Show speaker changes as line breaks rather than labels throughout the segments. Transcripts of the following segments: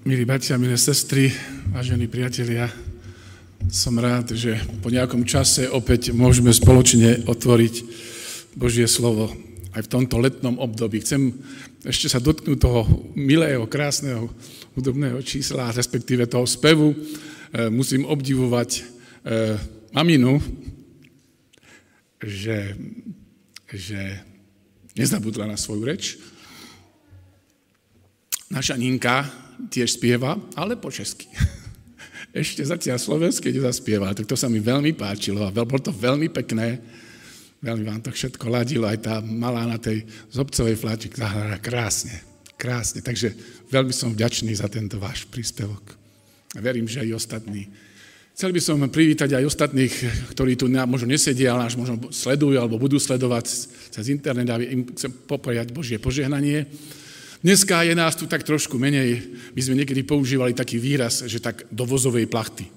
Milí bratia, milé sestry, vážení priatelia, som rád, že po nejakom čase opäť môžeme spoločne otvoriť Božie slovo aj v tomto letnom období. Chcem ešte sa dotknúť toho milého, krásneho hudobného čísla, respektíve toho spevu. E, musím obdivovať e, maminu, že, že nezabudla na svoju reč. Naša Ninka tiež spieva, ale po česky. Ešte zatiaľ slovenské nezaspieva, tak to sa mi veľmi páčilo a bolo to veľmi pekné. Veľmi vám to všetko ladilo, aj tá malá na tej zobcovej fláčik zahrala krásne, krásne. Takže veľmi som vďačný za tento váš príspevok. A verím, že aj ostatní. Chcel by som privítať aj ostatných, ktorí tu možno nesedia, ale až možno sledujú alebo budú sledovať cez internet a im chcem popojať Božie požehnanie. Dneska je nás tu tak trošku menej. My sme niekedy používali taký výraz, že tak do vozovej plachty.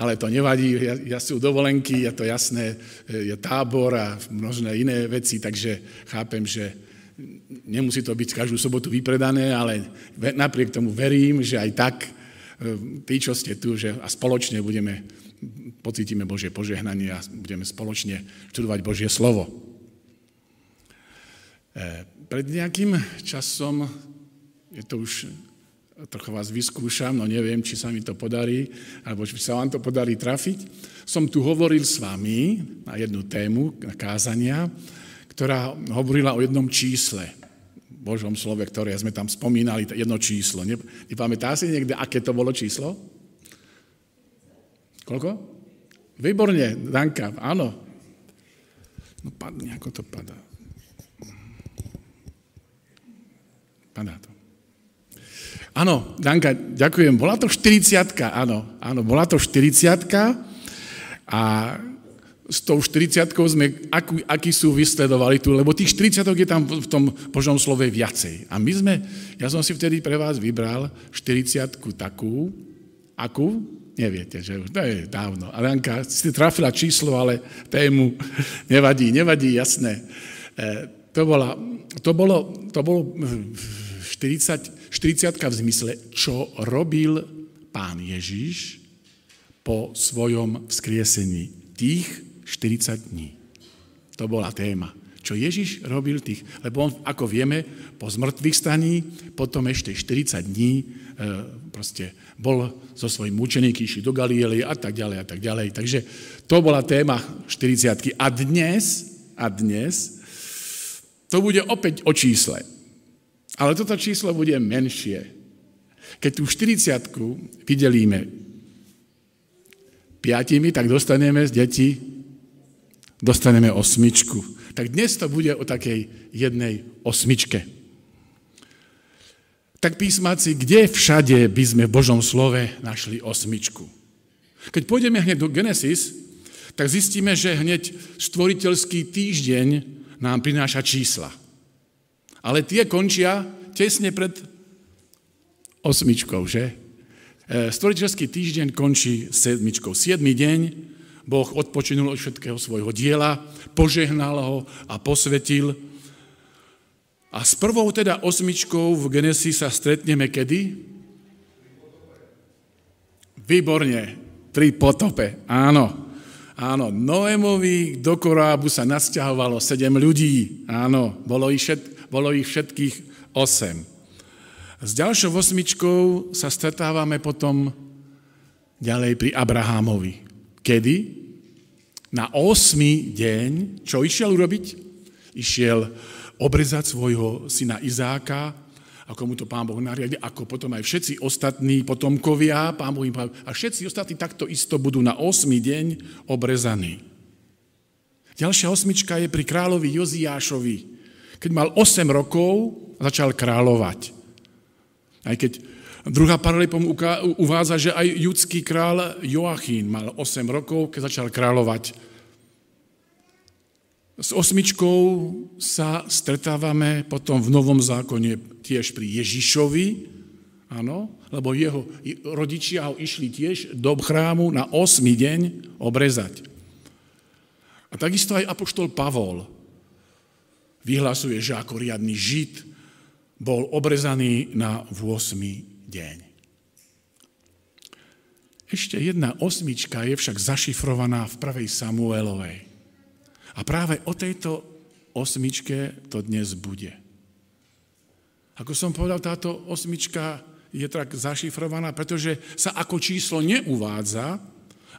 Ale to nevadí, ja, ja sú dovolenky, je to jasné, je tábor a množné iné veci, takže chápem, že nemusí to byť každú sobotu vypredané, ale napriek tomu verím, že aj tak e, tí, čo ste tu, že a spoločne budeme, pocítime Božie požehnanie a budeme spoločne študovať Božie slovo. E, pred nejakým časom, je to už trochu vás vyskúšam, no neviem, či sa mi to podarí, alebo či sa vám to podarí trafiť. Som tu hovoril s vami na jednu tému, na kázania, ktorá hovorila o jednom čísle. Božom slove, ktoré sme tam spomínali, jedno číslo. Nepamätá si niekde, aké to bolo číslo? Koľko? Výborne, Danka, áno. No padne, ako to padá. Padá to. Áno, Danka, ďakujem. Bola to 40 áno, áno, bola to 40 a s tou 40 sme aký, aký sú vysledovali tu, lebo tých 40 je tam v tom Božom slove viacej. A my sme, ja som si vtedy pre vás vybral 40 takú, akú? Neviete, že už to je dávno. Ale Anka, si trafila číslo, ale tému nevadí, nevadí, jasné. E, to, bola, to bolo, to bolo 40, 40 v zmysle, čo robil pán Ježiš po svojom vzkriesení. Tých 40 dní. To bola téma. Čo Ježiš robil tých, lebo on, ako vieme, po zmrtvých staní, potom ešte 40 dní e, proste bol so svojím mučeníky, išli do Galiely a tak ďalej a tak ďalej. Takže to bola téma 40 A dnes, a dnes, to bude opäť o čísle. Ale toto číslo bude menšie. Keď tú 40 vydelíme piatimi, tak dostaneme z detí, dostaneme osmičku. Tak dnes to bude o takej jednej osmičke. Tak písmaci, kde všade by sme v Božom slove našli osmičku? Keď pôjdeme hneď do Genesis, tak zistíme, že hneď stvoriteľský týždeň nám prináša čísla. Ale tie končia tesne pred osmičkou, že? E, stvoriteľský týždeň končí sedmičkou. Siedmy deň Boh odpočinul od všetkého svojho diela, požehnal ho a posvetil. A s prvou teda osmičkou v Genesis sa stretneme kedy? Výborne, pri potope, áno. Áno, Noémovi do korábu sa nasťahovalo sedem ľudí. Áno, bolo ich, všet, bolo ich všetkých osem. S ďalšou osmičkou sa stretávame potom ďalej pri Abrahámovi. Kedy? Na osmi deň, čo išiel urobiť? Išiel obrezať svojho syna Izáka, ako mu to pán Boh nariadil, ako potom aj všetci ostatní potomkovia, pán Boh im povedal, a všetci ostatní takto isto budú na 8. deň obrezaní. Ďalšia osmička je pri kráľovi Joziášovi. Keď mal 8 rokov, začal kráľovať. Aj keď druhá paralipom uvádza, že aj judský král Joachín mal 8 rokov, keď začal kráľovať s osmičkou sa stretávame potom v Novom zákone tiež pri Ježišovi, áno, lebo jeho rodičia ho išli tiež do chrámu na 8 deň obrezať. A takisto aj apoštol Pavol vyhlasuje, že ako riadny žid bol obrezaný na 8 deň. Ešte jedna osmička je však zašifrovaná v prvej Samuelovej. A práve o tejto osmičke to dnes bude. Ako som povedal, táto osmička je tak zašifrovaná, pretože sa ako číslo neuvádza,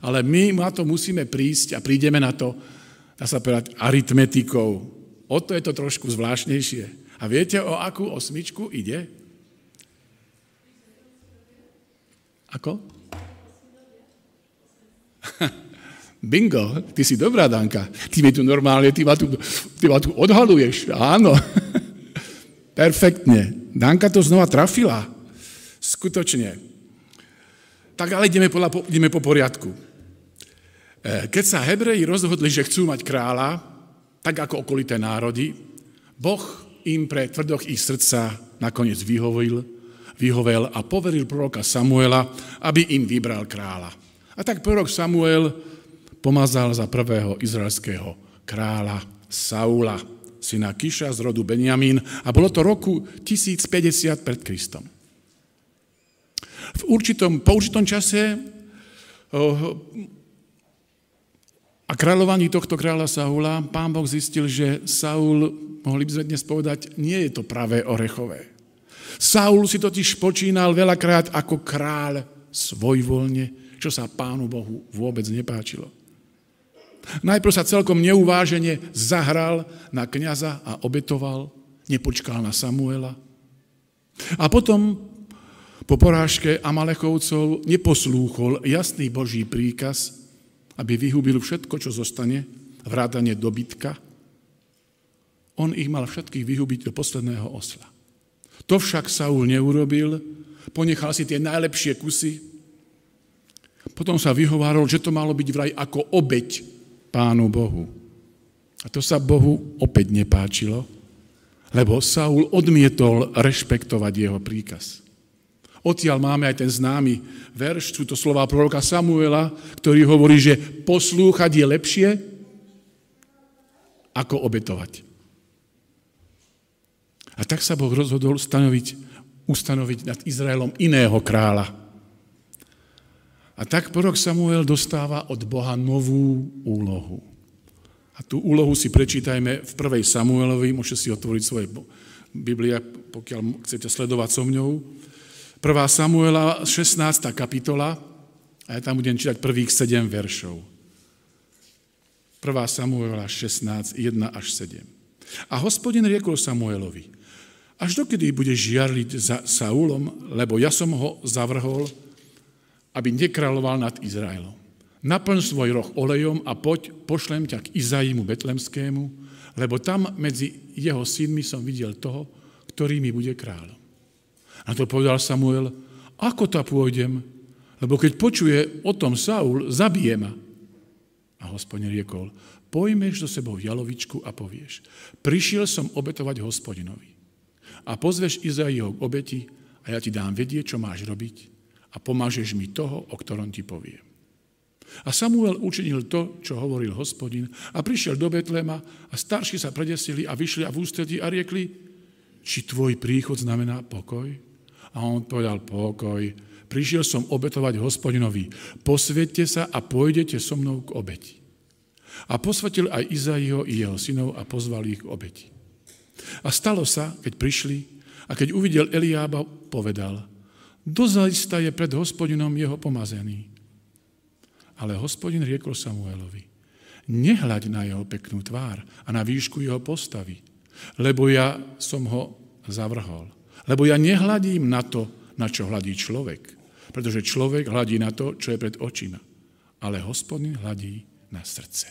ale my na to musíme prísť a prídeme na to, dá sa povedať, aritmetikou. O to je to trošku zvláštnejšie. A viete, o akú osmičku ide? Ako? Bingo, ty si dobrá, Danka. Ty mi tu normálne, ty ma tu, ty ma tu odhaluješ. Áno. Perfektne. Danka to znova trafila. Skutočne. Tak ale ideme, podľa, ideme po poriadku. E, keď sa Hebreji rozhodli, že chcú mať kráľa, tak ako okolité národy, Boh im pre tvrdoch ich srdca nakoniec vyhovil, vyhovel a poveril proroka Samuela, aby im vybral kráľa. A tak prorok Samuel pomazal za prvého izraelského kráľa Saula, syna Kiša z rodu Benjamín a bolo to roku 1050 pred Kristom. V určitom, po určitom čase a kráľovaní tohto kráľa Saula pán Boh zistil, že Saul, mohli by sme dnes povedať, nie je to pravé orechové. Saul si totiž počínal veľakrát ako kráľ svojvoľne, čo sa pánu Bohu vôbec nepáčilo. Najprv sa celkom neuvážene zahral na kniaza a obetoval, nepočkal na Samuela. A potom po porážke Amalechovcov neposlúchol jasný Boží príkaz, aby vyhubil všetko, čo zostane, vrátane dobytka. On ich mal všetkých vyhubiť do posledného osla. To však Saul neurobil, ponechal si tie najlepšie kusy, potom sa vyhovárol, že to malo byť vraj ako obeď Pánu Bohu. A to sa Bohu opäť nepáčilo, lebo Saul odmietol rešpektovať jeho príkaz. Odtiaľ máme aj ten známy verš, sú to slova proroka Samuela, ktorý hovorí, že poslúchať je lepšie, ako obetovať. A tak sa Boh rozhodol stanoviť, ustanoviť nad Izraelom iného kráľa, a tak prorok Samuel dostáva od Boha novú úlohu. A tú úlohu si prečítajme v prvej Samuelovi, môžete si otvoriť svoje Biblie, pokiaľ chcete sledovať so mňou. Prvá Samuela, 16. kapitola, a ja tam budem čítať prvých 7 veršov. Prvá Samuela 16, 1 až 7. A hospodin riekol Samuelovi, až dokedy budeš žiarliť za Saulom, lebo ja som ho zavrhol aby nekráľoval nad Izraelom. Naplň svoj roh olejom a poď, pošlem ťa k Izaimu Betlemskému, lebo tam medzi jeho synmi som videl toho, ktorý mi bude kráľom. A to povedal Samuel, ako to pôjdem, lebo keď počuje o tom Saul, zabije ma. A hospodin riekol, pojmeš do sebou jalovičku a povieš, prišiel som obetovať hospodinovi. A pozveš Izaiho k obeti a ja ti dám vedieť, čo máš robiť a pomážeš mi toho, o ktorom ti poviem. A Samuel učinil to, čo hovoril hospodin a prišiel do Betlema a starší sa predesili a vyšli a v ústretí a riekli, či tvoj príchod znamená pokoj? A on povedal, pokoj, prišiel som obetovať hospodinovi, posviete sa a pôjdete so mnou k obeti. A posvetil aj Izaiho i jeho synov a pozval ich k obeti. A stalo sa, keď prišli a keď uvidel Eliába, povedal, Dozajista je pred hospodinom jeho pomazený. Ale hospodin riekol Samuelovi, nehľaď na jeho peknú tvár a na výšku jeho postavy, lebo ja som ho zavrhol. Lebo ja nehľadím na to, na čo hľadí človek, pretože človek hľadí na to, čo je pred očima. Ale hospodin hľadí na srdce.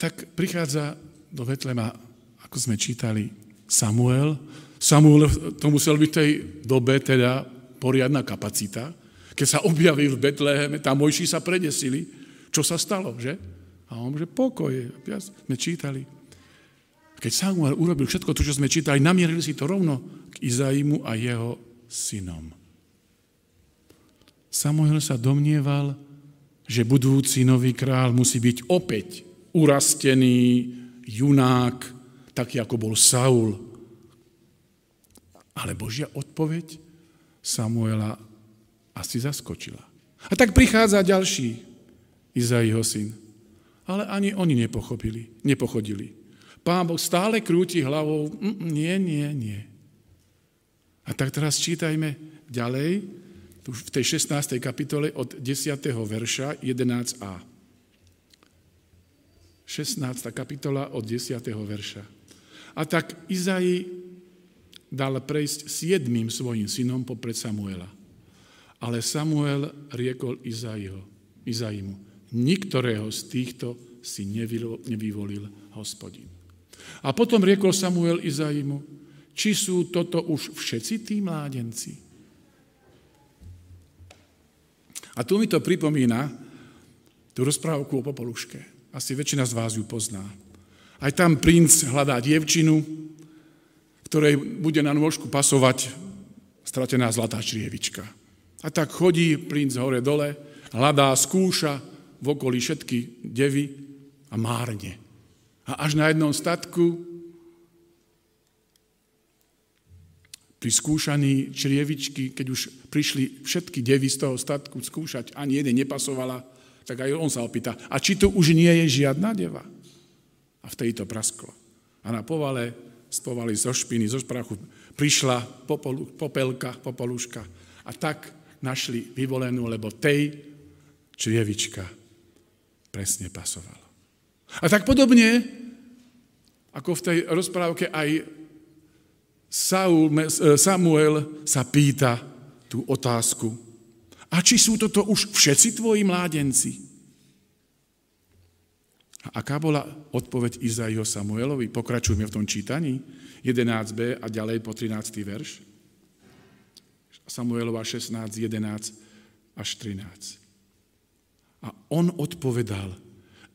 Tak prichádza do Vetlema, ako sme čítali, Samuel. Samuel, to musel byť v tej dobe teda poriadna kapacita. Keď sa objavil v Betleheme, tam Mojší sa predesili. Čo sa stalo, že? A on že pokoje. Ja sme čítali. Keď Samuel urobil všetko to, čo sme čítali, namierili si to rovno k Izaimu a jeho synom. Samuel sa domnieval, že budúci nový král musí byť opäť urastený junák, taký ako bol Saul. Ale Božia odpoveď Samuela asi zaskočila. A tak prichádza ďalší Izaiho syn. Ale ani oni nepochopili, nepochodili. Pán Boh stále krúti hlavou, mm, nie, nie, nie. A tak teraz čítajme ďalej, v tej 16. kapitole od 10. verša 11a. 16. kapitola od 10. verša. A tak Izai dal prejsť siedmým svojim synom popred Samuela. Ale Samuel riekol Izaiho, Izaimu, niktorého z týchto si nevyvolil hospodin. A potom riekol Samuel Izaimu, či sú toto už všetci tí mládenci? A tu mi to pripomína tú rozprávku o Popoluške. Asi väčšina z vás ju pozná. Aj tam princ hľadá dievčinu, ktorej bude na nôžku pasovať stratená zlatá črievička. A tak chodí princ hore-dole, hľadá, skúša v okolí všetky devy a márne. A až na jednom statku pri skúšaní črievičky, keď už prišli všetky devy z toho statku skúšať, ani jeden nepasovala, tak aj on sa opýta, a či tu už nie je žiadna deva? A v tejto prasklo. A na povale spovali zo špiny, zo sprachu, prišla popolu, popelka, popoluška. A tak našli vyvolenú, lebo tej črievička presne pasovala. A tak podobne, ako v tej rozprávke aj Saul, Samuel sa pýta tú otázku. A či sú toto už všetci tvoji mládenci? A aká bola odpoveď Izaiho Samuelovi? Pokračujeme v tom čítaní. 11b a ďalej po 13. verš. Samuelova 16, 11 až 13. A on odpovedal,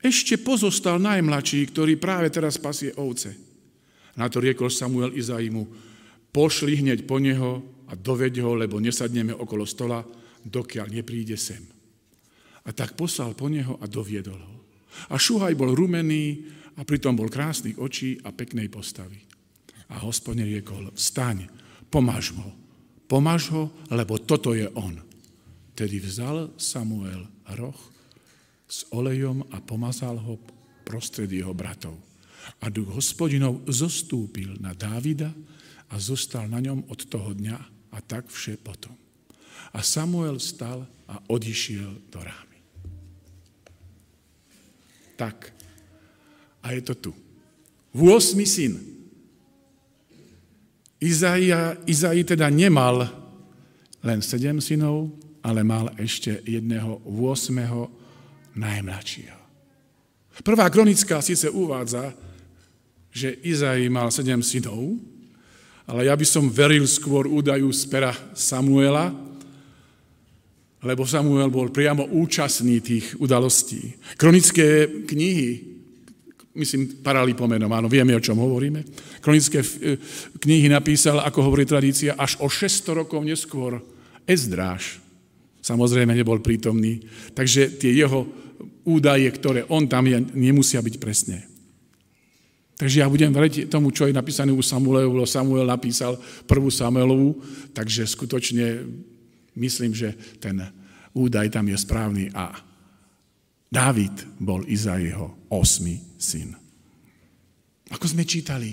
ešte pozostal najmladší, ktorý práve teraz pasie ovce. Na to riekol Samuel Izaimu, pošli hneď po neho a doveď ho, lebo nesadneme okolo stola, dokiaľ nepríde sem. A tak poslal po neho a doviedol ho. A Šuhaj bol rumený a pritom bol krásnych očí a peknej postavy. A hospodine riekol, vstaň, pomáž ho, pomáž ho, lebo toto je on. Tedy vzal Samuel roh s olejom a pomazal ho prostred jeho bratov. A duch hospodinov zostúpil na Dávida a zostal na ňom od toho dňa a tak vše potom. A Samuel stal a odišiel do rámy. Tak. A je to tu. V 8. syn. Izaia, Izai teda nemal len sedem synov, ale mal ešte jedného 8. najmladšieho. Prvá kronická síce uvádza, že Izai mal sedem synov, ale ja by som veril skôr údaju z pera Samuela, lebo Samuel bol priamo účastný tých udalostí. Kronické knihy, myslím paralipomenom, áno, vieme, o čom hovoríme. Kronické eh, knihy napísal, ako hovorí tradícia, až o 600 rokov neskôr Ezdráš. Samozrejme nebol prítomný, takže tie jeho údaje, ktoré on tam je, nemusia byť presné. Takže ja budem veriť tomu, čo je napísané u Samuelovu, lebo Samuel napísal prvú Samuelovu, takže skutočne myslím, že ten údaj tam je správny. A Dávid bol Izaiho osmi syn. Ako sme čítali,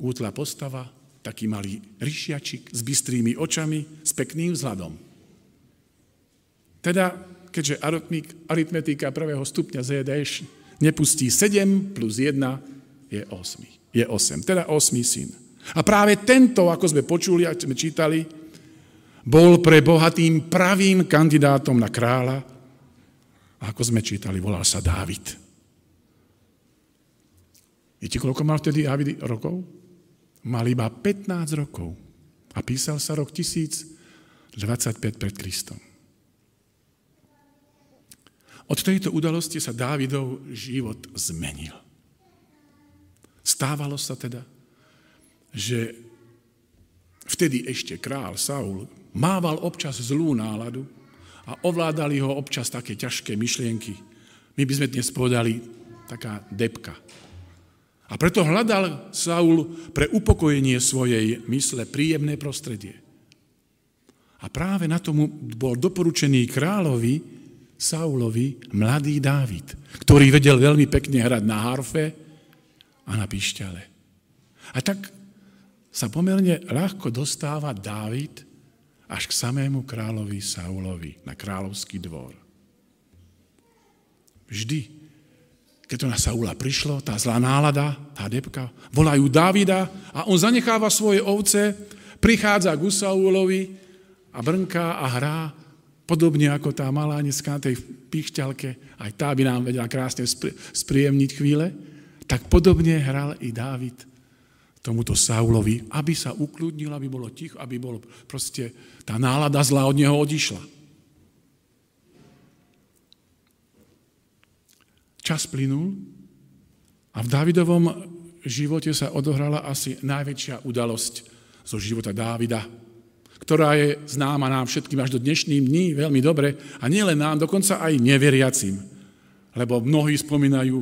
útla postava, taký malý ryšiačik s bystrými očami, s pekným vzhľadom. Teda, keďže aritmetika prvého stupňa ZDŠ nepustí 7 plus 1 je 8. Je 8, teda 8 syn. A práve tento, ako sme počuli a sme čítali, bol pre Boha tým pravým kandidátom na kráľa. Ako sme čítali, volal sa Dávid. Viete, koľko mal vtedy Dávid rokov? Mal iba 15 rokov. A písal sa rok 1025 pred Kristom. Od tejto udalosti sa Dávidov život zmenil. Stávalo sa teda, že vtedy ešte král Saul mával občas zlú náladu a ovládali ho občas také ťažké myšlienky. My by sme dnes povedali taká depka. A preto hľadal Saul pre upokojenie svojej mysle príjemné prostredie. A práve na tomu bol doporučený kráľovi Saulovi mladý Dávid, ktorý vedel veľmi pekne hrať na harfe a na pišťale. A tak sa pomerne ľahko dostáva Dávid až k samému kráľovi Saulovi na kráľovský dvor. Vždy, keď to na Saula prišlo, tá zlá nálada, tá depka, volajú Davida a on zanecháva svoje ovce, prichádza k Saulovi a brnká a hrá, podobne ako tá malá dneska na tej pichťalke, aj tá by nám vedela krásne spríjemniť chvíle, tak podobne hral i Dávid tomuto Saulovi, aby sa ukludnil, aby bolo ticho, aby bolo proste tá nálada zlá od neho odišla. Čas plynul a v Dávidovom živote sa odohrala asi najväčšia udalosť zo života Dávida, ktorá je známa nám všetkým až do dnešných dní veľmi dobre a nielen nám, dokonca aj neveriacim. Lebo mnohí spomínajú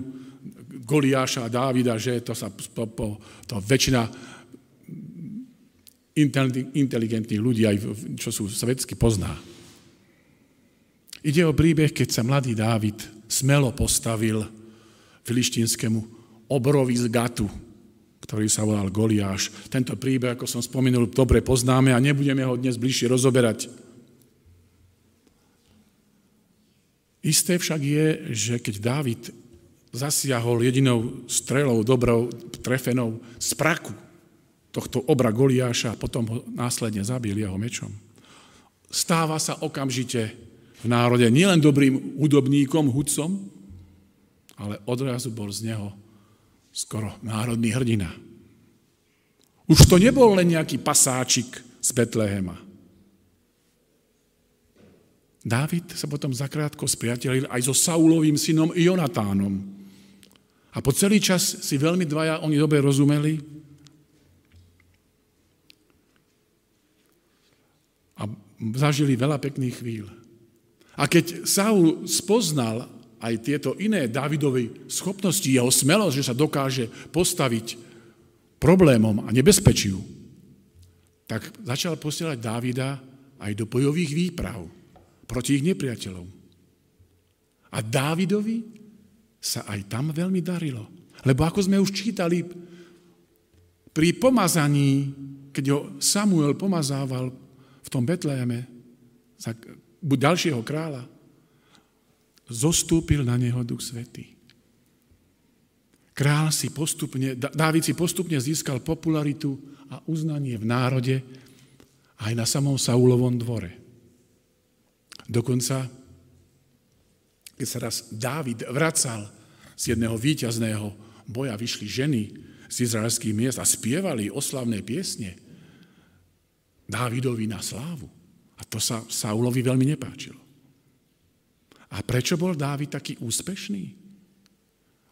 Goliáša a Dávida, že to sa to, to, to väčšina inteligentných ľudí, aj čo sú svetsky, pozná. Ide o príbeh, keď sa mladý Dávid smelo postavil filištínskému obrovi z Gatu, ktorý sa volal Goliáš. Tento príbeh, ako som spomenul, dobre poznáme a nebudeme ho dnes bližšie rozoberať. Isté však je, že keď Dávid zasiahol jedinou strelou dobrou, trefenou z praku tohto obra Goliáša a potom ho následne zabil jeho mečom. Stáva sa okamžite v národe nielen dobrým hudobníkom, hudcom, ale odrazu bol z neho skoro národný hrdina. Už to nebol len nejaký pasáčik z Betlehema. Dávid sa potom zakrátko spriatelil aj so Saulovým synom Jonatánom, a po celý čas si veľmi dvaja oni dobre rozumeli a zažili veľa pekných chvíľ. A keď Saul spoznal aj tieto iné Davidovej schopnosti, jeho smelosť, že sa dokáže postaviť problémom a nebezpečiu, tak začal posielať Dávida aj do bojových výprav proti ich nepriateľom. A Dávidovi sa aj tam veľmi darilo. Lebo ako sme už čítali, pri pomazaní, keď ho Samuel pomazával v tom Betleheme, za ďalšieho kráľa, zostúpil na neho Duch Svetý. Král si postupne, Dávid si postupne získal popularitu a uznanie v národe aj na samom Saulovom dvore. Dokonca keď sa raz Dávid vracal z jedného víťazného boja, vyšli ženy z izraelských miest a spievali oslavné piesne Dávidovi na slávu. A to sa Saulovi veľmi nepáčilo. A prečo bol Dávid taký úspešný?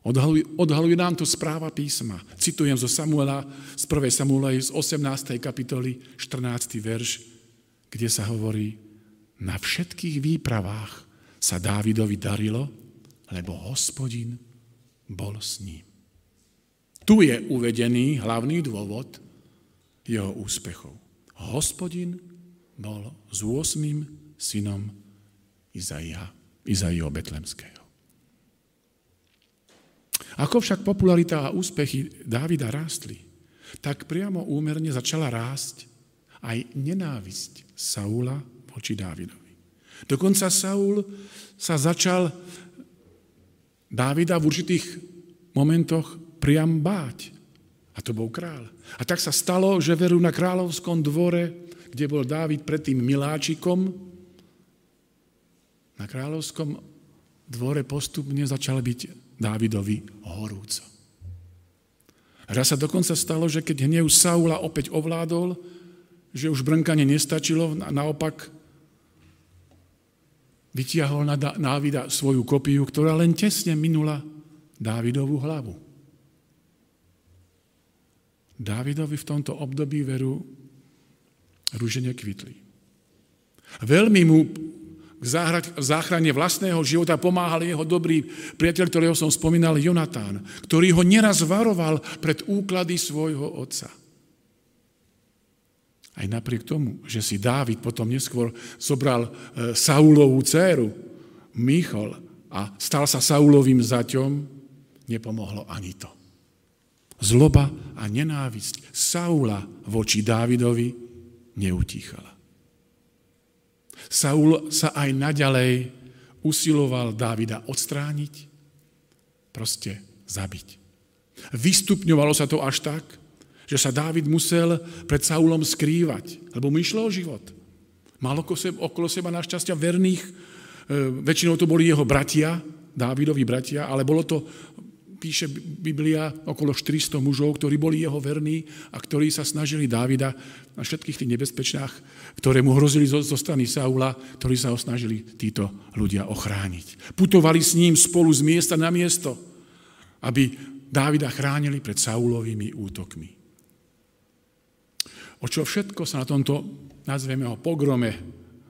Odhaluje, odhaluje nám to správa písma. Citujem zo Samuela, z 1. Samuela z 18. kapitoly, 14. verš, kde sa hovorí, na všetkých výpravách sa Dávidovi darilo, lebo hospodin bol s ním. Tu je uvedený hlavný dôvod jeho úspechov. Hospodin bol s 8. synom Izaia, Izaiho Betlemského. Ako však popularita a úspechy Dávida rástli, tak priamo úmerne začala rásť aj nenávisť Saula voči Dávidovi. Dokonca Saul sa začal Dávida v určitých momentoch priam báť. A to bol král. A tak sa stalo, že veru na kráľovskom dvore, kde bol Dávid predtým miláčikom, na kráľovskom dvore postupne začal byť Dávidovi horúco. Raz sa dokonca stalo, že keď hnev Saula opäť ovládol, že už brnkanie nestačilo, naopak vytiahol na Dávida svoju kopiu, ktorá len tesne minula Dávidovú hlavu. Dávidovi v tomto období veru rúže nekvitli. Veľmi mu k záchrane vlastného života pomáhal jeho dobrý priateľ, ktorého som spomínal, Jonatán, ktorý ho neraz varoval pred úklady svojho otca. Aj napriek tomu, že si Dávid potom neskôr zobral e, Saulovú dceru, Michol, a stal sa Saulovým zaťom, nepomohlo ani to. Zloba a nenávisť Saula voči Dávidovi neutíchala. Saul sa aj naďalej usiloval Dávida odstrániť, proste zabiť. Vystupňovalo sa to až tak, že sa Dávid musel pred Saulom skrývať, lebo mu išlo o život. Mal okolo seba našťastia verných, e, väčšinou to boli jeho bratia, Dávidovi bratia, ale bolo to píše Biblia okolo 400 mužov, ktorí boli jeho verní a ktorí sa snažili Dávida na všetkých tých nebezpečnách, ktoré mu hrozili zo, zo strany Saula, ktorí sa ho snažili títo ľudia ochrániť. Putovali s ním spolu z miesta na miesto, aby Dávida chránili pred Saulovými útokmi. O čo všetko sa na tomto, nazveme ho pogrome,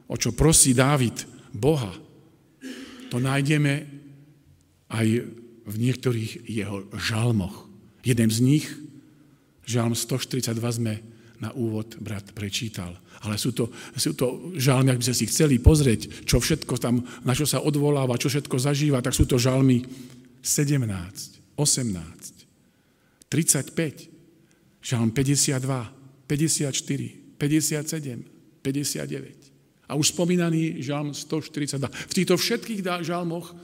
o čo prosí Dávid Boha, to nájdeme aj v niektorých jeho žalmoch. Jeden z nich, žalm 142 sme na úvod brat prečítal. Ale sú to, sú to žalmy, ak by ste si chceli pozrieť, čo všetko tam, na čo sa odvoláva, čo všetko zažíva, tak sú to žalmy 17, 18, 35, žalm 52, 54, 57, 59. A už spomínaný žalm 142. V týchto všetkých žalmoch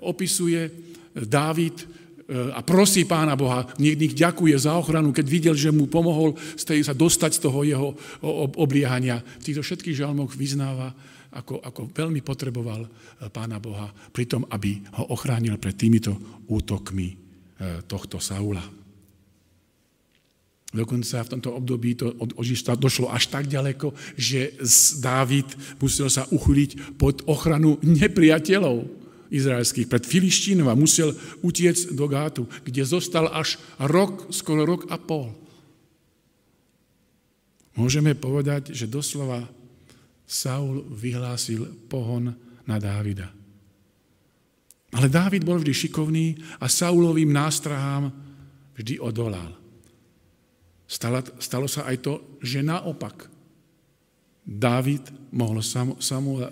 opisuje Dávid e, a prosí pána Boha, nech ďakuje za ochranu, keď videl, že mu pomohol sa dostať z toho jeho obliehania. V týchto všetkých žalmoch vyznáva, ako, ako veľmi potreboval e, pána Boha pri tom, aby ho ochránil pred týmito útokmi e, tohto Saula. Dokonca v tomto období to od Ožišta došlo až tak ďaleko, že Dávid musel sa uchyliť pod ochranu nepriateľov izraelských pred Filištínom a musel utiec do Gátu, kde zostal až rok, skoro rok a pol. Môžeme povedať, že doslova Saul vyhlásil pohon na Dávida. Ale Dávid bol vždy šikovný a Saulovým nástrahám vždy odolal. Stalo, stalo sa aj to, že naopak Dávid mohol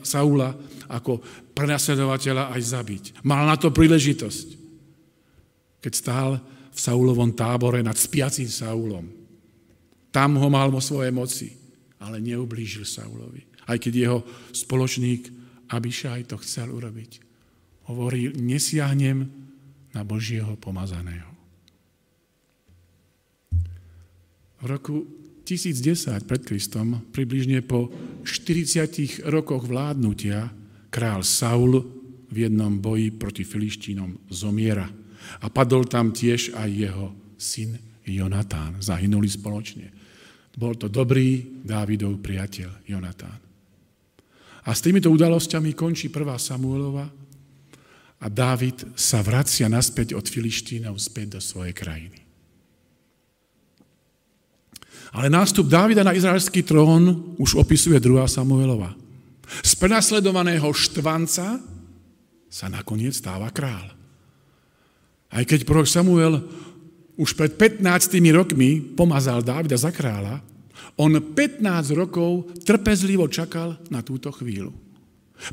Saula ako prenasledovateľa aj zabiť. Mal na to príležitosť, keď stál v Saulovom tábore nad spiacím Saulom. Tam ho mal vo svojej moci, ale neublížil Saulovi. Aj keď jeho spoločník Abišaj to chcel urobiť. Hovorí, nesiahnem na Božieho pomazaného. V roku 1010 pred Kristom, približne po 40 rokoch vládnutia, král Saul v jednom boji proti Filištínom zomiera. A padol tam tiež aj jeho syn Jonatán. Zahynuli spoločne. Bol to dobrý Dávidov priateľ Jonatán. A s týmito udalosťami končí prvá Samuelova a Dávid sa vracia naspäť od Filištínov späť do svojej krajiny. Ale nástup Dávida na izraelský trón už opisuje 2. Samuelova. Z prenasledovaného štvanca sa nakoniec stáva král. Aj keď prorok Samuel už pred 15 rokmi pomazal Dávida za kráľa, on 15 rokov trpezlivo čakal na túto chvíľu.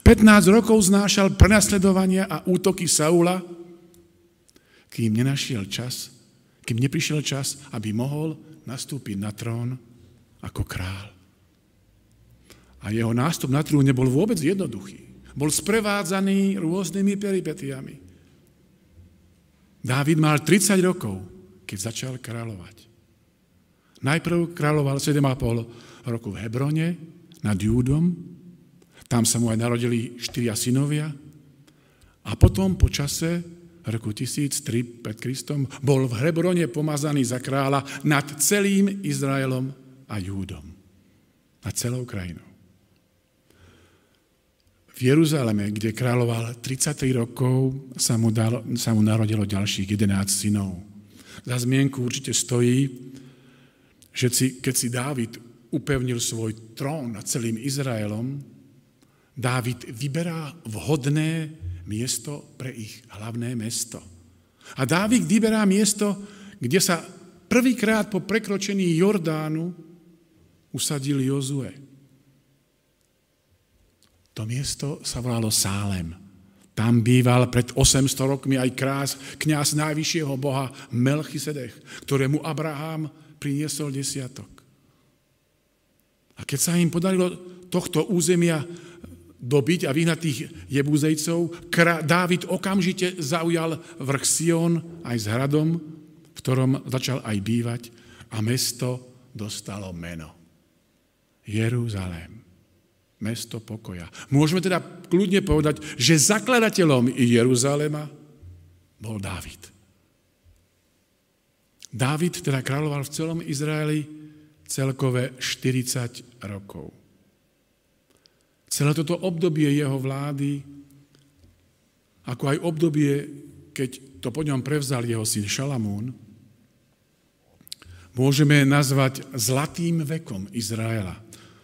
15 rokov znášal prenasledovania a útoky Saula, kým nenašiel čas, kým neprišiel čas, aby mohol nastúpiť na trón ako král. A jeho nástup na trón nebol vôbec jednoduchý. Bol sprevádzaný rôznymi peripetiami. Dávid mal 30 rokov, keď začal kráľovať. Najprv kráľoval 7,5 roku v Hebrone nad Júdom, tam sa mu aj narodili štyria synovia a potom po čase roku 1003 pred Kristom, bol v Hebrone pomazaný za kráľa nad celým Izraelom a Júdom. Nad celou krajinou. V Jeruzaleme, kde kráľoval 33 rokov, sa mu, dalo, sa mu narodilo ďalších 11 synov. Za zmienku určite stojí, že si, keď si Dávid upevnil svoj trón nad celým Izraelom, Dávid vyberá vhodné miesto pre ich hlavné mesto. A Dávid vyberá miesto, kde sa prvýkrát po prekročení Jordánu usadil Jozue. To miesto sa volalo Sálem. Tam býval pred 800 rokmi aj krás, kňaz najvyššieho boha Melchisedech, ktorému Abraham priniesol desiatok. A keď sa im podarilo tohto územia dobiť a vyhnať tých jebúzejcov, Dávid okamžite zaujal vrch Sion aj s hradom, v ktorom začal aj bývať a mesto dostalo meno. Jeruzalém. Mesto pokoja. Môžeme teda kľudne povedať, že zakladateľom Jeruzalema bol Dávid. Dávid teda kráľoval v celom Izraeli celkové 40 rokov. Celé toto obdobie jeho vlády, ako aj obdobie, keď to po ňom prevzal jeho syn Šalamún, môžeme nazvať zlatým vekom Izraela.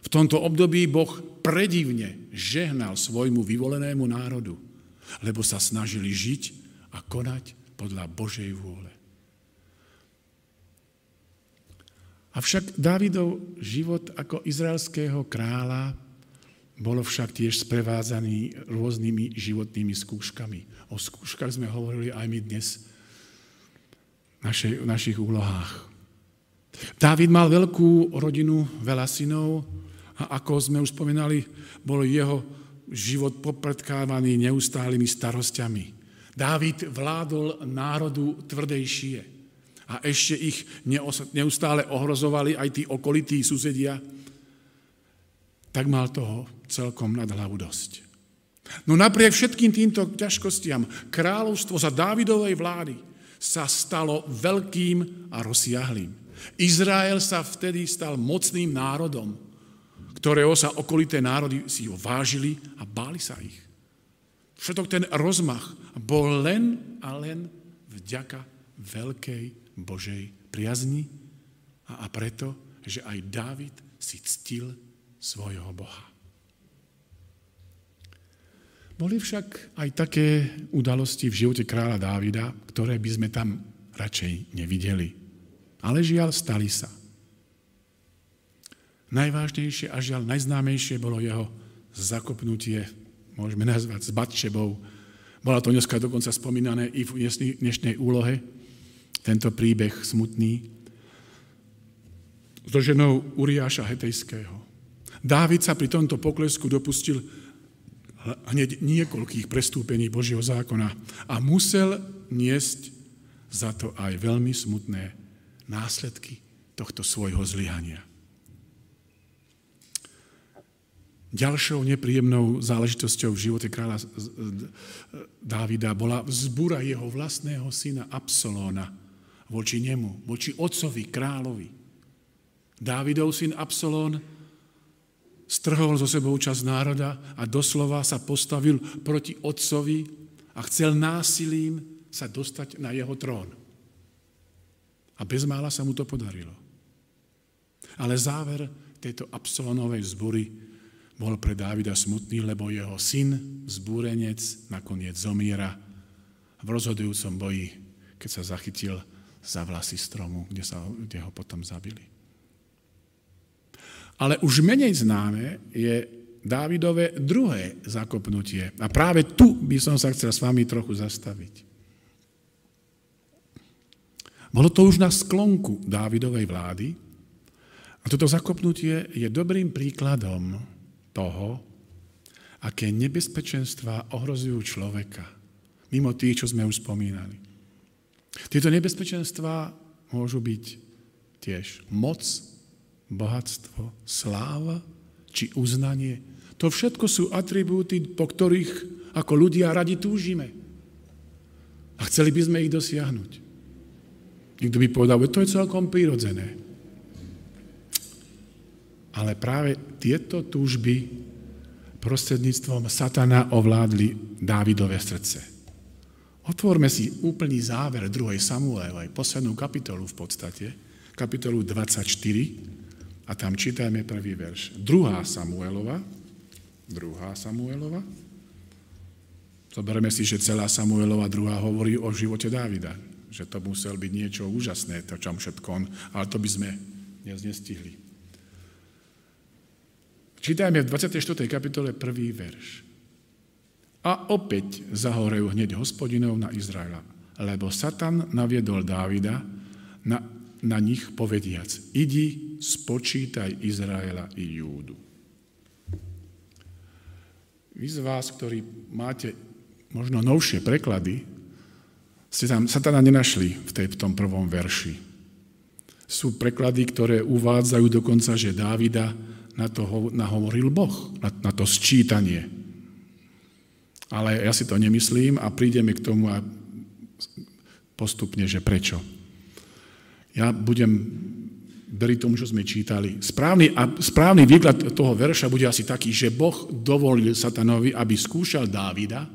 V tomto období Boh predivne žehnal svojmu vyvolenému národu, lebo sa snažili žiť a konať podľa Božej vôle. Avšak Dávidov život ako izraelského kráľa bolo však tiež sprevádzaný rôznymi životnými skúškami. O skúškach sme hovorili aj my dnes v, našich úlohách. Dávid mal veľkú rodinu, veľa synov a ako sme už spomínali, bol jeho život popredkávaný neustálými starostiami. Dávid vládol národu tvrdejšie a ešte ich neustále ohrozovali aj tí okolití susedia, tak mal toho celkom nad hlavu dosť. No napriek všetkým týmto ťažkostiam, kráľovstvo za Dávidovej vlády sa stalo veľkým a rozsiahlým. Izrael sa vtedy stal mocným národom, ktorého sa okolité národy si ho vážili a báli sa ich. Všetok ten rozmach bol len a len vďaka veľkej Božej priazni a, a preto, že aj Dávid si ctil svojho Boha. Boli však aj také udalosti v živote kráľa Dávida, ktoré by sme tam radšej nevideli. Ale žiaľ, stali sa. Najvážnejšie a žiaľ najznámejšie bolo jeho zakopnutie, môžeme nazvať s Batšebou. Bola to dneska dokonca spomínané i v dnešnej úlohe, tento príbeh smutný so ženou Uriáša Hetejského. Dávid sa pri tomto poklesku dopustil hneď niekoľkých prestúpení Božieho zákona a musel niesť za to aj veľmi smutné následky tohto svojho zlyhania. Ďalšou nepríjemnou záležitosťou v živote kráľa Dávida bola vzbúra jeho vlastného syna Absolóna, voči nemu, voči otcovi, kráľovi. Dávidov syn Absalón strhol zo sebou čas národa a doslova sa postavil proti otcovi a chcel násilím sa dostať na jeho trón. A bezmála sa mu to podarilo. Ale záver tejto Absalónovej zbory bol pre Dávida smutný, lebo jeho syn, zbúrenec, nakoniec zomiera v rozhodujúcom boji, keď sa zachytil za vlasy stromu, kde, sa, kde ho potom zabili. Ale už menej známe je Dávidové druhé zakopnutie. A práve tu by som sa chcel s vami trochu zastaviť. Bolo to už na sklonku Dávidovej vlády a toto zakopnutie je dobrým príkladom toho, aké nebezpečenstva ohrozujú človeka, mimo tých, čo sme už spomínali. Tieto nebezpečenstvá môžu byť tiež moc, bohatstvo, sláva či uznanie. To všetko sú atribúty, po ktorých ako ľudia radi túžime. A chceli by sme ich dosiahnuť. Niekto by povedal, že to je celkom prirodzené. Ale práve tieto túžby prostredníctvom satana ovládli Dávidové srdce. Otvorme si úplný záver 2. Samuelovej, poslednú kapitolu v podstate, kapitolu 24, a tam čítajme prvý verš. 2. Samuelova, Druhá Samuelova. Zoberieme si, že celá Samuelova druhá hovorí o živote Dávida. Že to musel byť niečo úžasné, to čom všetko on, ale to by sme dnes nestihli. Čítajme v 24. kapitole prvý verš. A opäť zahorejú hneď hospodinov na Izraela, lebo Satan naviedol Dávida na, na nich povediac, idi, spočítaj Izraela i Júdu. Vy z vás, ktorí máte možno novšie preklady, ste tam satana nenašli v, tej, v tom prvom verši. Sú preklady, ktoré uvádzajú dokonca, že Dávida na to nahovoril Boh, na, na to sčítanie. Ale ja si to nemyslím a prídeme k tomu a postupne, že prečo. Ja budem veriť tomu, čo sme čítali. Správny, a správny výklad toho verša bude asi taký, že Boh dovolil satanovi, aby skúšal Dávida,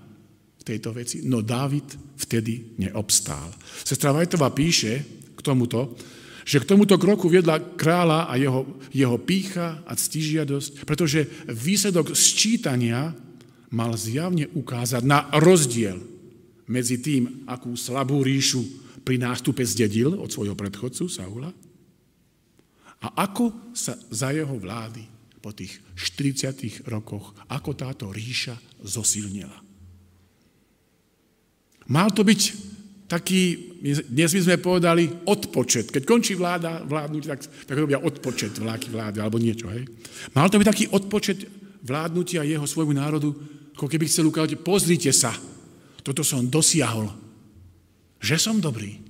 tejto veci, no Dávid vtedy neobstál. Sestra Vajtová píše k tomuto, že k tomuto kroku viedla kráľa a jeho, jeho pícha a ctižiadosť, pretože výsledok sčítania mal zjavne ukázať na rozdiel medzi tým, akú slabú ríšu pri nástupe zdedil od svojho predchodcu Saula a ako sa za jeho vlády po tých 40 rokoch, ako táto ríša zosilnila. Mal to byť taký, dnes by sme povedali, odpočet. Keď končí vláda, vládnuť, tak, tak robia odpočet vláky vlády, alebo niečo, hej. Mal to byť taký odpočet vládnutia jeho svojmu národu, ako keby chcel ukázať, pozrite sa, toto som dosiahol, že som dobrý.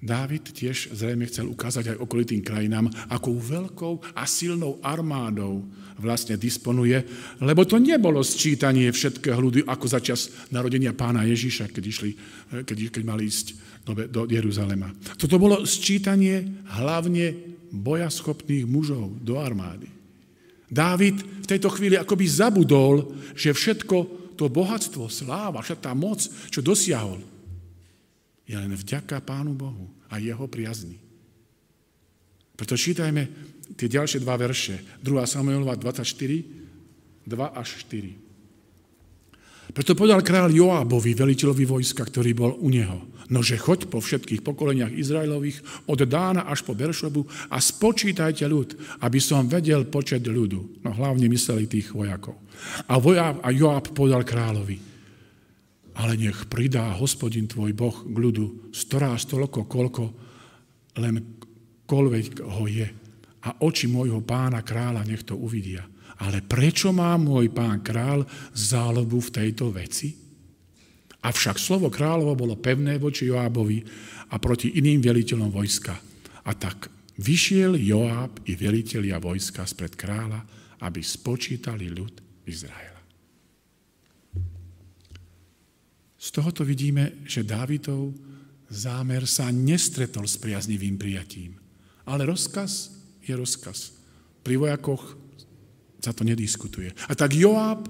Dávid tiež zrejme chcel ukázať aj okolitým krajinám, akou veľkou a silnou armádou vlastne disponuje, lebo to nebolo sčítanie všetkého ľudí ako za čas narodenia pána Ježíša, keď, išli, keď, keď mali ísť do, do Jeruzalema. Toto bolo sčítanie hlavne bojaschopných mužov do armády. Dávid v tejto chvíli akoby zabudol, že všetko to bohatstvo, sláva, všetká moc, čo dosiahol, je len vďaka Pánu Bohu a jeho priazni. Preto čítajme tie ďalšie dva verše. 2. Samuelova 24, 2 až 4. Preto povedal kráľ Joábovi, veliteľovi vojska, ktorý bol u neho, nože choď po všetkých pokoleniach Izraelových od Dána až po Beršobu a spočítajte ľud, aby som vedel počet ľudu. No hlavne mysleli tých vojakov. A, Joab, a Joáb povedal kráľovi, ale nech pridá hospodin tvoj Boh k ľudu storáz toľko, koľko len koľveď ho je. A oči môjho pána kráľa nech to uvidia. Ale prečo má môj pán král zálobu v tejto veci? Avšak slovo kráľovo bolo pevné voči Joábovi a proti iným veliteľom vojska. A tak vyšiel Joáb i veliteľia vojska spred kráľa, aby spočítali ľud Izrael. Z tohoto vidíme, že Dávidov zámer sa nestretol s priaznivým prijatím. Ale rozkaz je rozkaz. Pri vojakoch sa to nediskutuje. A tak Joáb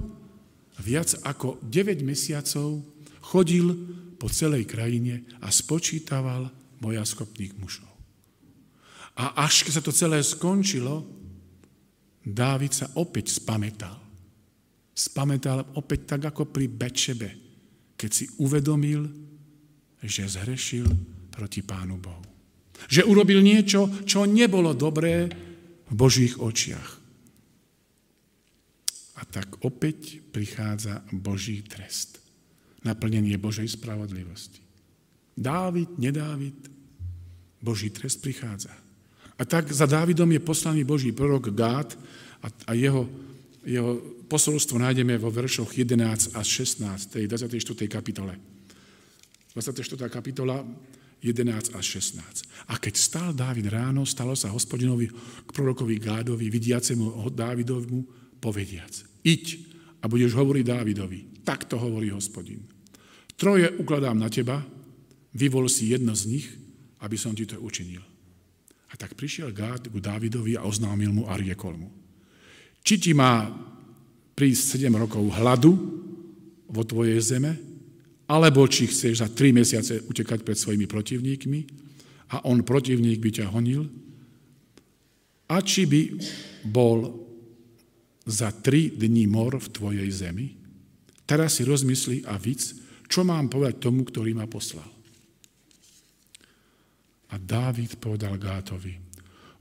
viac ako 9 mesiacov chodil po celej krajine a spočítaval bojaschopných mužov. A až keď sa to celé skončilo, Dávid sa opäť spametal. Spametal opäť tak ako pri Bečebe keď si uvedomil, že zhrešil proti Pánu Bohu. Že urobil niečo, čo nebolo dobré v Božích očiach. A tak opäť prichádza Boží trest. Naplnenie Božej spravodlivosti. Dávid, nedávid, Boží trest prichádza. A tak za Dávidom je poslaný Boží prorok Gád a, jeho, jeho posolstvo nájdeme vo veršoch 11 až 16, tej 24. kapitole. 24. kapitola 11 až 16. A keď stal Dávid ráno, stalo sa hospodinovi k prorokovi Gádovi, vidiacemu Dávidovmu, povediac. Iď a budeš hovoriť Dávidovi. Takto hovorí hospodin. Troje ukladám na teba, vyvol si jedno z nich, aby som ti to učinil. A tak prišiel Gád k Dávidovi a oznámil mu a riekol mu. Či ti má prísť 7 rokov hladu vo tvojej zeme, alebo či chceš za 3 mesiace utekať pred svojimi protivníkmi a on protivník by ťa honil, a či by bol za tri dní mor v tvojej zemi? Teraz si rozmysli a víc, čo mám povedať tomu, ktorý ma poslal. A Dávid povedal Gátovi,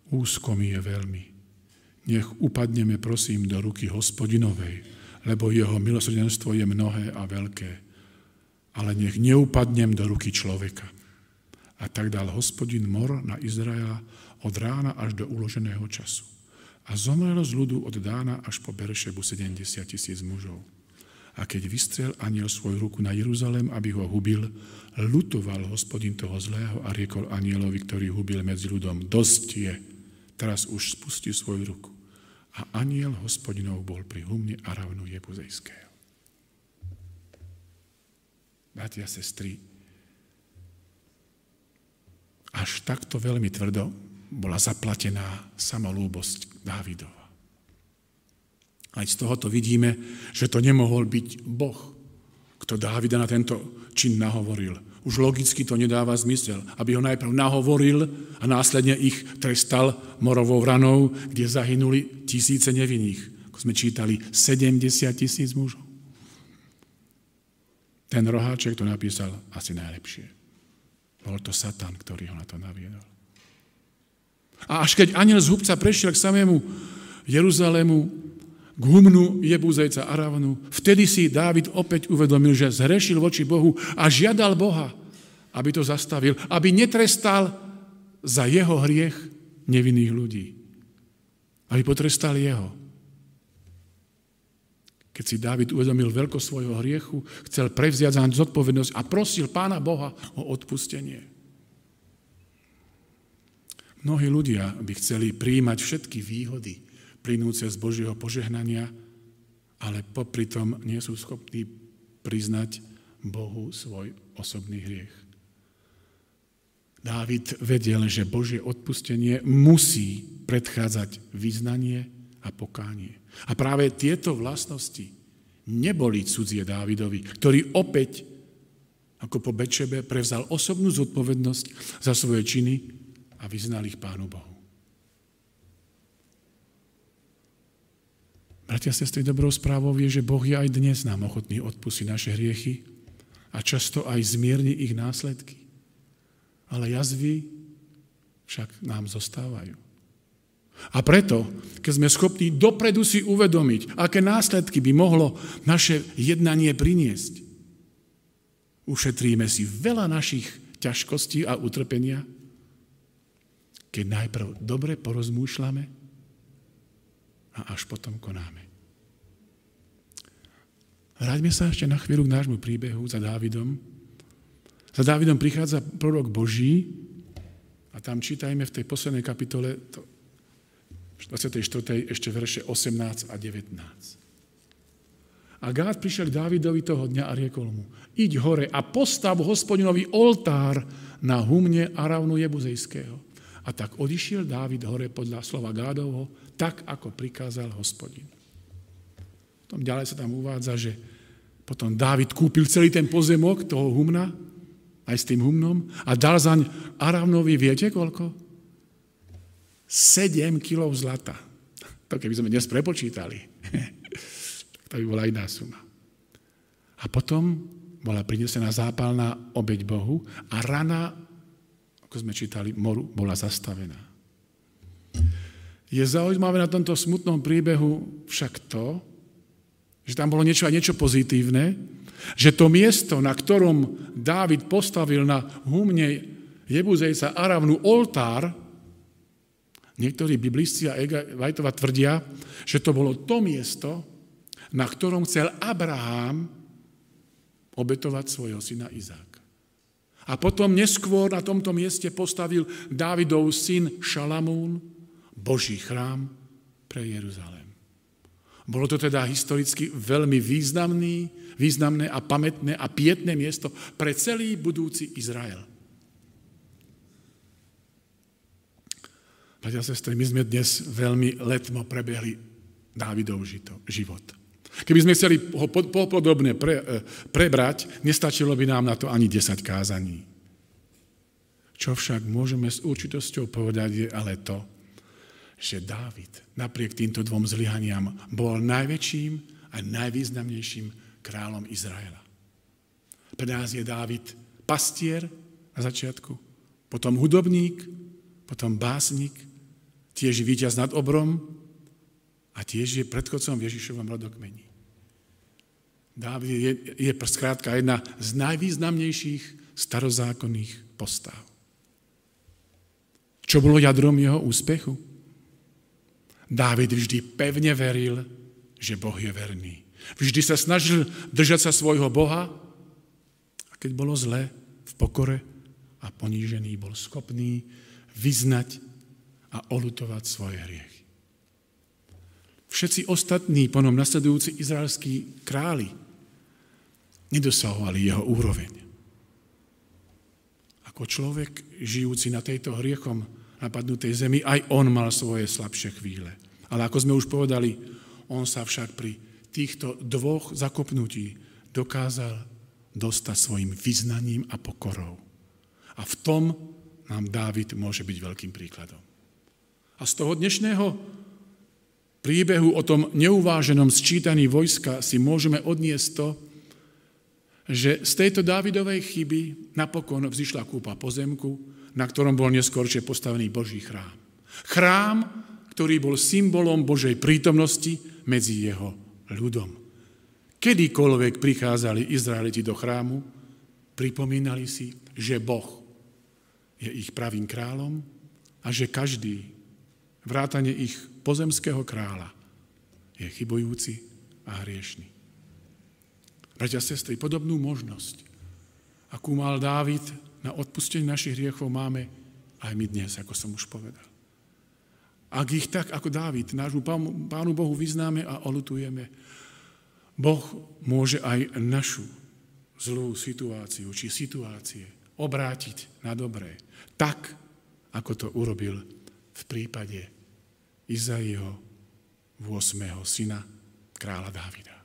úzko mi je veľmi. Nech upadneme, prosím, do ruky hospodinovej, lebo jeho milosrdenstvo je mnohé a veľké. Ale nech neupadnem do ruky človeka. A tak dal hospodin mor na Izraela od rána až do uloženého času. A zomrelo z ľudu od Dána až po Berešebu 70 tisíc mužov. A keď vystrel aniel svoju ruku na Jeruzalém, aby ho hubil, lutoval hospodin toho zlého a riekol anielovi, ktorý hubil medzi ľudom, dosť je, teraz už spustí svoju ruku. A aniel hospodinov bol pri humne Aravnu Jebuzejského. Bratia, sestry, až takto veľmi tvrdo bola zaplatená samolúbosť Dávidova. Aj z tohoto vidíme, že to nemohol byť Boh, kto Dávida na tento čin nahovoril. Už logicky to nedáva zmysel, aby ho najprv nahovoril a následne ich trestal morovou ranou, kde zahynuli tisíce nevinných. Ako sme čítali, 70 tisíc mužov. Ten roháček to napísal asi najlepšie. Bol to Satan, ktorý ho na to naviedol. A až keď aniel z hubca prešiel k samému Jeruzalému, k humnu Jebúzejca Aravnu. Vtedy si Dávid opäť uvedomil, že zhrešil voči Bohu a žiadal Boha, aby to zastavil, aby netrestal za jeho hriech nevinných ľudí. Aby potrestal jeho. Keď si Dávid uvedomil veľkosť svojho hriechu, chcel prevziať za zodpovednosť a prosil Pána Boha o odpustenie. Mnohí ľudia by chceli príjmať všetky výhody, plynúce z Božieho požehnania, ale popri tom nie sú schopní priznať Bohu svoj osobný hriech. Dávid vedel, že Božie odpustenie musí predchádzať vyznanie a pokánie. A práve tieto vlastnosti neboli cudzie Dávidovi, ktorý opäť, ako po Bečebe, prevzal osobnú zodpovednosť za svoje činy a vyznal ich Pánu Bohu. Bratia a sestry, dobrou správou je, že Boh je aj dnes nám ochotný odpustiť naše hriechy a často aj zmierni ich následky. Ale jazvy však nám zostávajú. A preto, keď sme schopní dopredu si uvedomiť, aké následky by mohlo naše jednanie priniesť, ušetríme si veľa našich ťažkostí a utrpenia, keď najprv dobre porozmýšľame a až potom konáme. Vráťme sa ešte na chvíľu k nášmu príbehu za Dávidom. Za Dávidom prichádza prorok Boží a tam čítajme v tej poslednej kapitole 24. ešte verše 18 a 19. A Gád prišiel k Dávidovi toho dňa a riekol mu, iď hore a postav hospodinovi oltár na humne Aravnu Jebuzejského. A tak odišiel Dávid hore podľa slova Gádovho, tak ako prikázal hospodin. Potom ďalej sa tam uvádza, že potom Dávid kúpil celý ten pozemok toho humna, aj s tým humnom, a dal zaň Aravnovi, viete koľko? 7 kilov zlata. To keby sme dnes prepočítali, to by bola iná suma. A potom bola prinesená zápalná obeď Bohu a rana, ako sme čítali, moru bola zastavená. Je zaujímavé na tomto smutnom príbehu však to, že tam bolo niečo aj niečo pozitívne, že to miesto, na ktorom Dávid postavil na humne Jebuzejca Aravnu oltár, niektorí biblisti a Vajtova tvrdia, že to bolo to miesto, na ktorom chcel Abraham obetovať svojho syna Izáka. A potom neskôr na tomto mieste postavil Dávidov syn Šalamún, Boží chrám pre Jeruzalém. Bolo to teda historicky veľmi významný, významné a pamätné a pietné miesto pre celý budúci Izrael. Bratia sestry, my sme dnes veľmi letmo prebehli Dávidov život. Keby sme chceli ho popodobne pre, e, prebrať, nestačilo by nám na to ani 10 kázaní. Čo však môžeme s určitosťou povedať je ale to, že Dávid napriek týmto dvom zlyhaniam bol najväčším a najvýznamnejším kráľom Izraela. Pre nás je Dávid pastier na začiatku, potom hudobník, potom básnik, tiež víťaz nad obrom a tiež je predchodcom Ježišovom rodokmení. Dávid je, je skrátka jedna z najvýznamnejších starozákonných postav. Čo bolo jadrom jeho úspechu? Dávid vždy pevne veril, že Boh je verný. Vždy sa snažil držať sa svojho Boha a keď bolo zlé, v pokore a ponížený bol schopný vyznať a olutovať svoje hriechy. Všetci ostatní, ponom nasledujúci izraelskí králi, nedosahovali jeho úroveň. Ako človek žijúci na tejto hriechom napadnutej zemi, aj on mal svoje slabšie chvíle. Ale ako sme už povedali, on sa však pri týchto dvoch zakopnutí dokázal dostať svojim vyznaním a pokorou. A v tom nám Dávid môže byť veľkým príkladom. A z toho dnešného príbehu o tom neuváženom sčítaní vojska si môžeme odniesť to, že z tejto Dávidovej chyby napokon vzýšla kúpa pozemku, na ktorom bol neskôršie postavený Boží chrám. Chrám, ktorý bol symbolom Božej prítomnosti medzi jeho ľudom. Kedykoľvek prichádzali Izraeliti do chrámu, pripomínali si, že Boh je ich pravým kráľom a že každý, vrátane ich pozemského kráľa, je chybujúci a hriešný. Bratia sestry, podobnú možnosť, akú mal Dávid na odpustenie našich hriechov máme aj my dnes, ako som už povedal. Ak ich tak ako Dávid, nášmu Pánu Bohu vyznáme a olutujeme, Boh môže aj našu zlú situáciu či situácie obrátiť na dobré. Tak, ako to urobil v prípade Izaiho 8. syna kráľa Dávida.